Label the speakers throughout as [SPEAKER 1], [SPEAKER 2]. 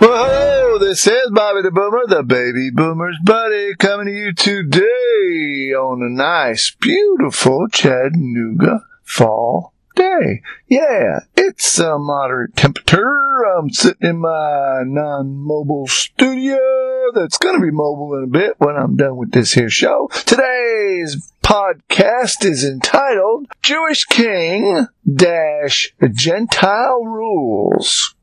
[SPEAKER 1] Hello, this is Bobby the Boomer, the baby boomer's buddy, coming to you today on a nice, beautiful Chattanooga fall day. Yeah, it's a moderate temperature. I'm sitting in my non-mobile studio that's going to be mobile in a bit when I'm done with this here show. Today's podcast is entitled Jewish King Dash Gentile Rules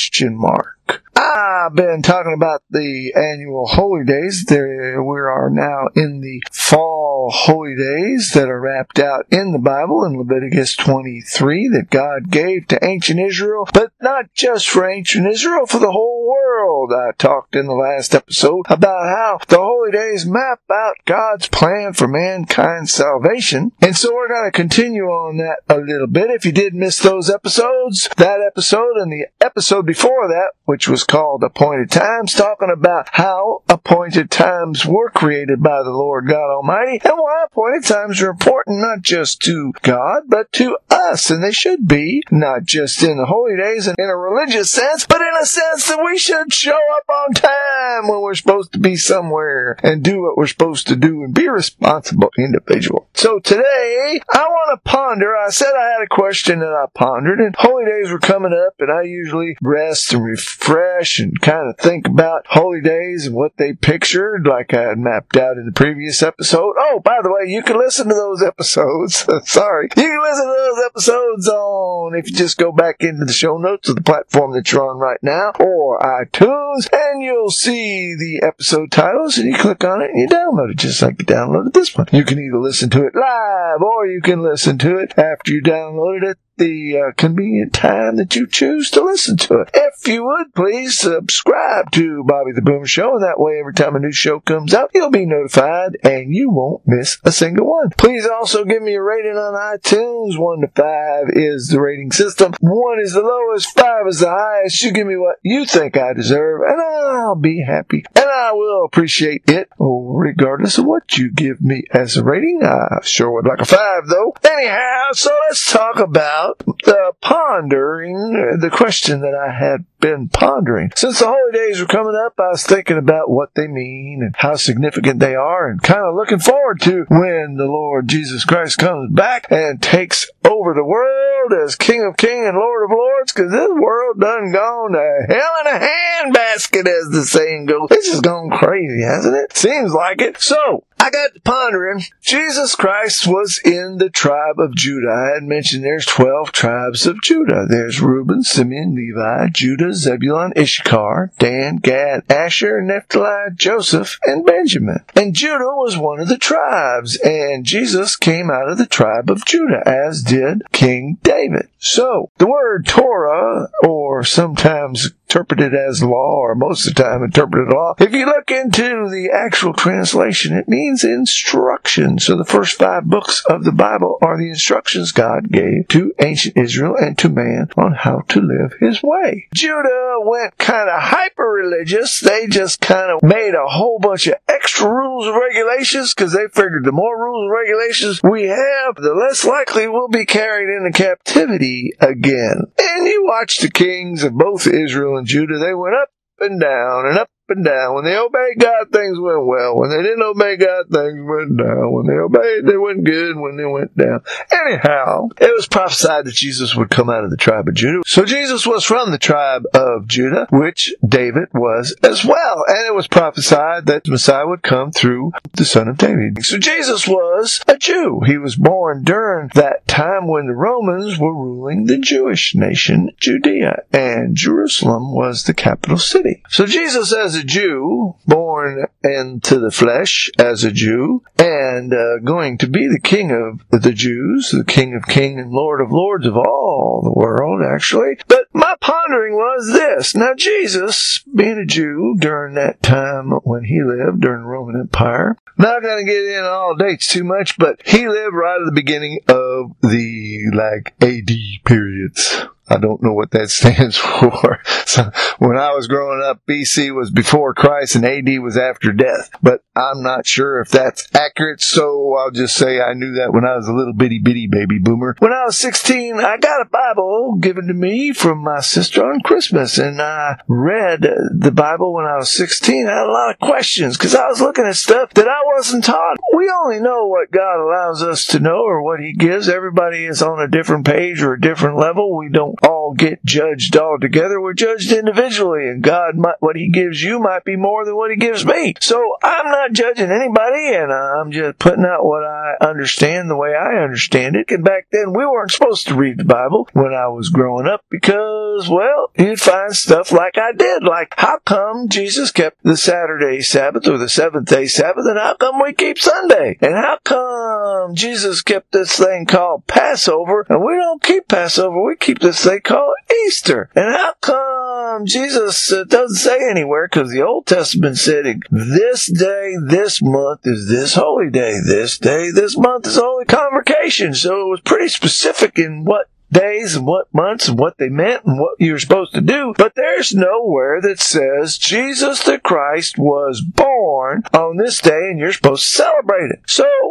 [SPEAKER 1] question mark. I've been talking about the annual holy days. There, we are now in the fall holy days that are wrapped out in the Bible in Leviticus 23 that God gave to ancient Israel, but not just for ancient Israel, for the whole world. I talked in the last episode about how the holy days map out God's plan for mankind's salvation. And so we're going to continue on that a little bit. If you did miss those episodes, that episode and the episode before that, which was called Appointed Times, talking about how appointed times were created by the Lord God Almighty and why appointed times are important not just to God, but to us. And they should be, not just in the holy days and in a religious sense, but in a sense that we should show up on time when we're supposed to be somewhere and do what we're supposed to do and be a responsible individual. So today, I want to ponder. I said I had a question that I pondered, and holy days were coming up, and I usually rest and refresh and kind of think about holy days and what they pictured, like I had mapped out in the previous episode. Oh, by the way, you can listen to those episodes. Sorry. You can listen to those episodes on, if you just go back into the show notes of the platform that you're on right now, or iTunes, and you'll see the episode titles, and you click on it and you download it, just like you downloaded this one. You can either listen to it live, or you can listen to it after you downloaded it the uh, convenient time that you choose to listen to it. If you would please subscribe to Bobby the Boom Show, and that way every time a new show comes out, you'll be notified and you won't miss a single one. Please also give me a rating on iTunes. One to five is the rating system. One is the lowest, five is the highest. You give me what you think I deserve, and I'll be happy. And I will appreciate it, regardless of what you give me as a rating. I sure would like a five, though. Anyhow, so let's talk about uh, pondering the question that I had been pondering. Since the holidays were coming up, I was thinking about what they mean and how significant they are and kind of looking forward to when the Lord Jesus Christ comes back and takes over the world as King of Kings and Lord of Lords because this world done gone to hell in a handbasket as the saying goes. It's just gone crazy, hasn't it? Seems like it. So, I got to pondering. Jesus Christ was in the tribe of Judah. I had mentioned there's 12 tribes of Judah. There's Reuben, Simeon, Levi, Judah, Zebulun, Issachar, Dan, Gad, Asher, Naphtali, Joseph, and Benjamin. And Judah was one of the tribes, and Jesus came out of the tribe of Judah, as did King David. So, the word Torah, or sometimes interpreted as law, or most of the time interpreted law. If you look into the actual translation, it means instruction. So the first five books of the Bible are the instructions God gave to ancient Israel and to man on how to live his way. Judah went kind of hyper religious. They just kind of made a whole bunch of extra rules and regulations because they figured the more rules and regulations we have, the less likely we'll be carried into captivity again. And you watch the kings of both Israel and Judah, they went up and down and up and down. When they obeyed God, things went well. When they didn't obey God, things went down. When they obeyed, they went good. When they went down. Anyhow, it was prophesied that Jesus would come out of the tribe of Judah. So Jesus was from the tribe of Judah, which David was as well. And it was prophesied that Messiah would come through the son of David. So Jesus was a Jew. He was born during that time when the Romans were ruling the Jewish nation, Judea, and Jerusalem was the capital city. So Jesus as a Jew, born into the flesh as a Jew, and uh, going to be the king of the Jews, the king of kings and lord of lords of all the world, actually. But my pondering was this. Now, Jesus, being a Jew during that time when he lived during the Roman Empire, not going to get in all dates too much, but he lived right at the beginning of the like AD periods. I don't know what that stands for. So when I was growing up, BC was before Christ and AD was after death. But I'm not sure if that's accurate, so I'll just say I knew that when I was a little bitty bitty baby boomer. When I was 16, I got a Bible given to me from my sister on Christmas, and I read the Bible when I was 16. I had a lot of questions because I was looking at stuff that I wasn't taught. We only know what God allows us to know or what He gives. Everybody is on a different page or a different level. We don't all get judged all together. We're judged individually, and God, might, what He gives you might be more than what He gives me. So I'm not judging anybody, and I'm just putting out what I understand the way I understand it. And back then, we weren't supposed to read the Bible when I was growing up because, well, you'd find stuff like I did, like how come Jesus kept the Saturday Sabbath or the seventh day Sabbath, and how come we keep Sunday? And how come Jesus kept this thing called Passover, and we don't keep Passover, we keep this thing called Easter? And how come Jesus uh, doesn't say anywhere because the Old Testament said this day, this month is this holy day, this day, this month is holy convocation. So it was pretty specific in what days and what months and what they meant and what you're supposed to do. But there's nowhere that says Jesus the Christ was born on this day and you're supposed to celebrate it. So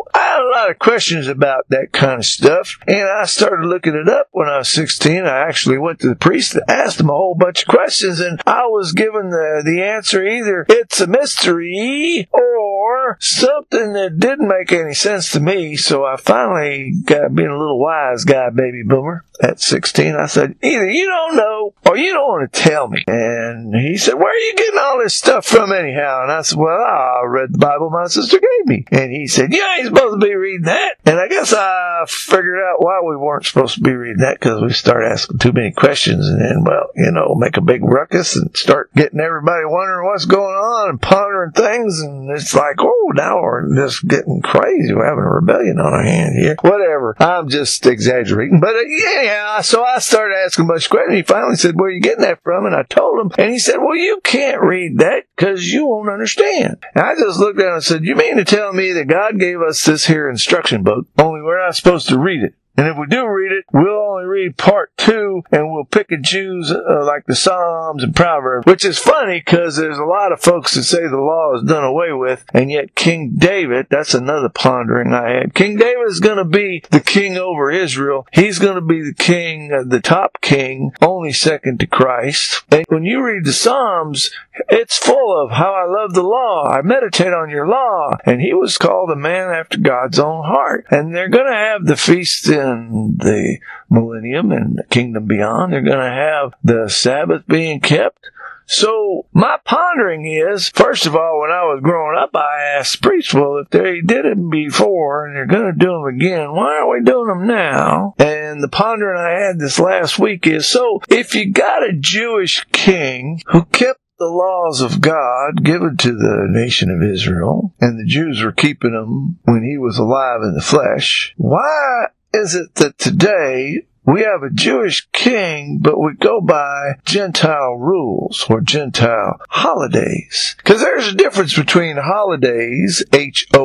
[SPEAKER 1] lot of questions about that kind of stuff and I started looking it up when I was 16. I actually went to the priest and asked him a whole bunch of questions and I was given the, the answer either it's a mystery or something that didn't make any sense to me. So I finally got being a little wise guy, baby boomer at 16. I said, either you don't know or you don't want to tell me. And he said, where are you getting all this stuff from anyhow? And I said, well, I read the Bible my sister gave me. And he said, you ain't supposed to be reading that. And I guess I figured out why we weren't supposed to be reading that because we start asking too many questions and then, well, you know, make a big ruckus and start getting everybody wondering what's going on and pondering things. And it's like, oh, now we're just getting crazy. We're having a rebellion on our hands here. Whatever. I'm just exaggerating. But uh, yeah, so I started asking a bunch of questions. He finally said, Where are you getting that from? And I told him. And he said, Well, you can't read that because you won't understand. And I just looked at him and said, You mean to tell me that God gave us this here instruction book, only we're not supposed to read it? And if we do read it, we'll only read part two and we'll pick and choose uh, like the Psalms and Proverbs, which is funny because there's a lot of folks that say the law is done away with. And yet King David, that's another pondering I had. King David is going to be the king over Israel. He's going to be the king, uh, the top king, only second to Christ. And when you read the Psalms, it's full of how I love the law. I meditate on your law. And he was called a man after God's own heart. And they're going to have the feast in the millennium and kingdom beyond. They're going to have the Sabbath being kept. So my pondering is, first of all, when I was growing up, I asked priests, well, if they did them before and they're going to do them again, why aren't we doing them now? And the pondering I had this last week is, so if you got a Jewish king who kept the laws of God given to the nation of Israel, and the Jews were keeping them when he was alive in the flesh, why is it that today we have a Jewish king, but we go by Gentile rules or Gentile holidays. Because there's a difference between holidays, H-O-L-I-D-A-Y,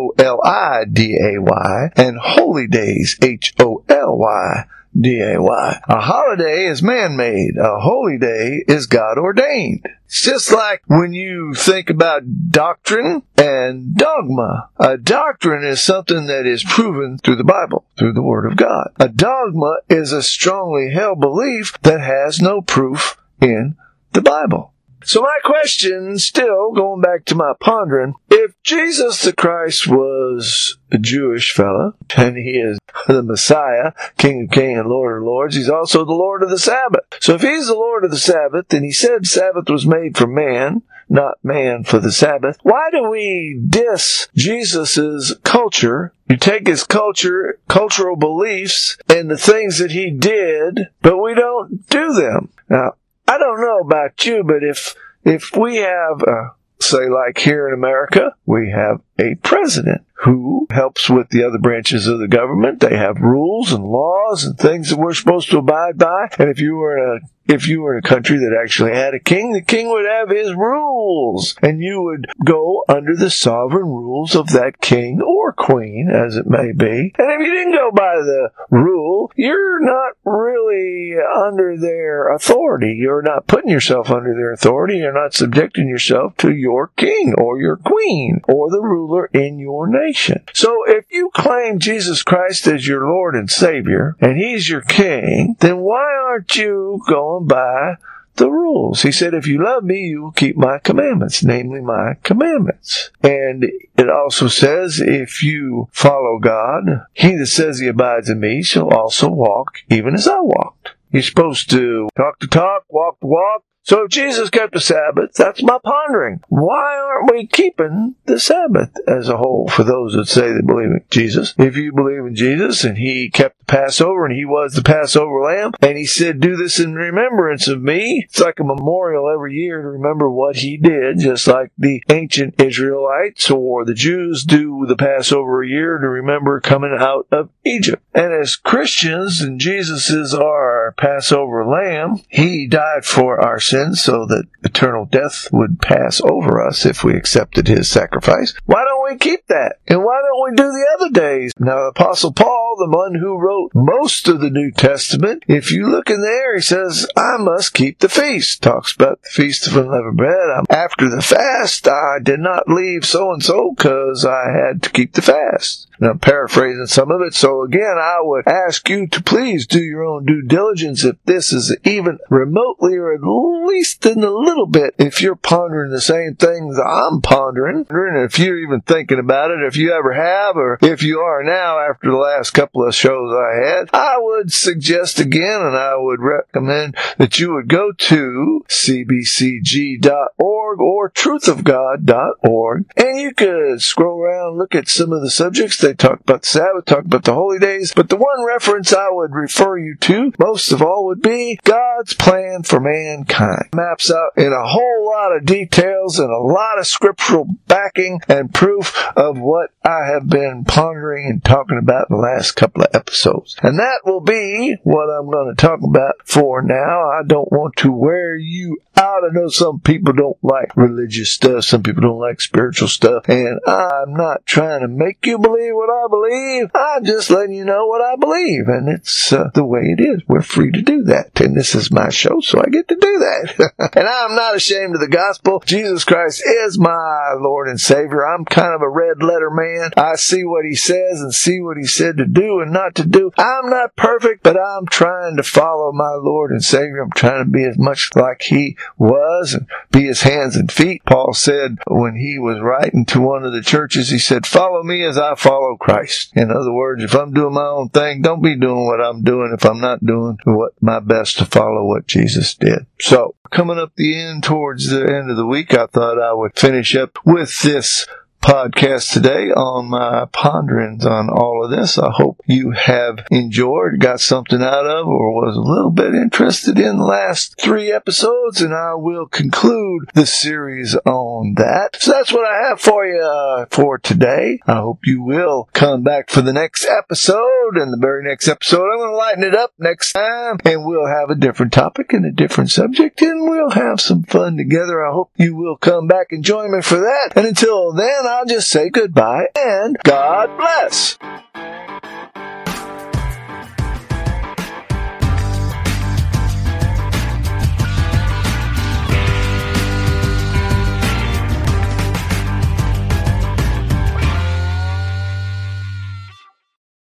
[SPEAKER 1] and holy days, H-O-L-Y. D-A-Y. A holiday is man-made. A holy day is God ordained. It's just like when you think about doctrine and dogma. A doctrine is something that is proven through the Bible, through the Word of God. A dogma is a strongly held belief that has no proof in the Bible. So my question, still going back to my pondering, if Jesus the Christ was a Jewish fella, and he is the Messiah, King of Kings and Lord of Lords, he's also the Lord of the Sabbath. So if he's the Lord of the Sabbath, and he said Sabbath was made for man, not man for the Sabbath, why do we diss Jesus' culture? You take his culture, cultural beliefs, and the things that he did, but we don't do them. Now, know about you, but if if we have, uh, say, like here in America, we have a president. who helps with the other branches of the government. They have rules and laws and things that we're supposed to abide by. And if you were in a if you were in a country that actually had a king, the king would have his rules, and you would go under the sovereign rules of that king or queen, as it may be. And if you didn't go by the rule, you're not really under their authority. You're not putting yourself under their authority. You're not subjecting yourself to your king or your queen or the ruler in your nation. So if you claim Jesus Christ as your Lord and Savior, and He's your King, then why aren't you going by the rules. He said, if you love me, you will keep my commandments, namely my commandments. And it also says, if you follow God, he that says he abides in me shall also walk even as I walked. You're supposed to talk the talk, walk the walk, so if Jesus kept the Sabbath, that's my pondering. Why aren't we keeping the Sabbath as a whole for those that say they believe in Jesus? If you believe in Jesus and he kept the Passover and he was the Passover lamb and he said, do this in remembrance of me, it's like a memorial every year to remember what he did, just like the ancient Israelites or the Jews do the Passover a year to remember coming out of Egypt. And as Christians, and Jesus is our Passover lamb, he died for our sins sins so that eternal death would pass over us if we accepted his sacrifice. Why don't we keep that? And why don't we do the other days? Now, Apostle Paul, the one who wrote most of the New Testament, if you look in there, he says, I must keep the feast. Talks about the feast of unleavened bread. After the fast, I did not leave so and so because I had to keep the fast. And I'm paraphrasing some of it. So again, I would ask you to please do your own due diligence if this is even remotely or at least in a little bit, if you're pondering the same things I'm pondering, and if you're even thinking about it, if you ever have, or if you are now after the last couple of shows I had, I would suggest again, and I would recommend that you would go to cbcg.org or truthofgod.org, and you could scroll around, look at some of the subjects they talk about the Sabbath, talk about the holy days, but the one reference I would refer you to most of all would be God's plan for mankind. Maps out in a whole lot of details and a lot of scriptural backing and proof of what I have been pondering and talking about in the last couple of episodes. And that will be what I'm going to talk about for now. I don't want to wear you out. I know some people don't like religious stuff. Some people don't like spiritual stuff. And I'm not trying to make you believe what I believe. I'm just letting you know what I believe. And it's uh, the way it is. We're free to do that. And this is my show, so I get to do that. and I'm not ashamed of the gospel. Jesus Christ is my Lord and Savior. I'm kind of a red letter man. I see what he says and see what he said to do and not to do. I'm not perfect, but I'm trying to follow my Lord and Savior. I'm trying to be as much like he was and be his hands and feet. Paul said when he was writing to one of the churches, he said, follow me as I follow Christ. In other words, if I'm doing my own thing, don't be doing what I'm doing if I'm not doing what my best to follow what Jesus did. So coming up the end towards the end of the week, I thought I would finish up with this podcast today on my ponderings on all of this. I hope you have enjoyed, got something out of, or was a little bit interested in the last three episodes, and I will conclude the series on that. So that's what I have for you uh, for today. I hope you will come back for the next episode, and the very next episode, I'm going to lighten it up next time, and we'll have a different topic and a different subject, and we'll have some fun together. I hope you will come back and join me for that. And until then, I'll just say goodbye and God bless.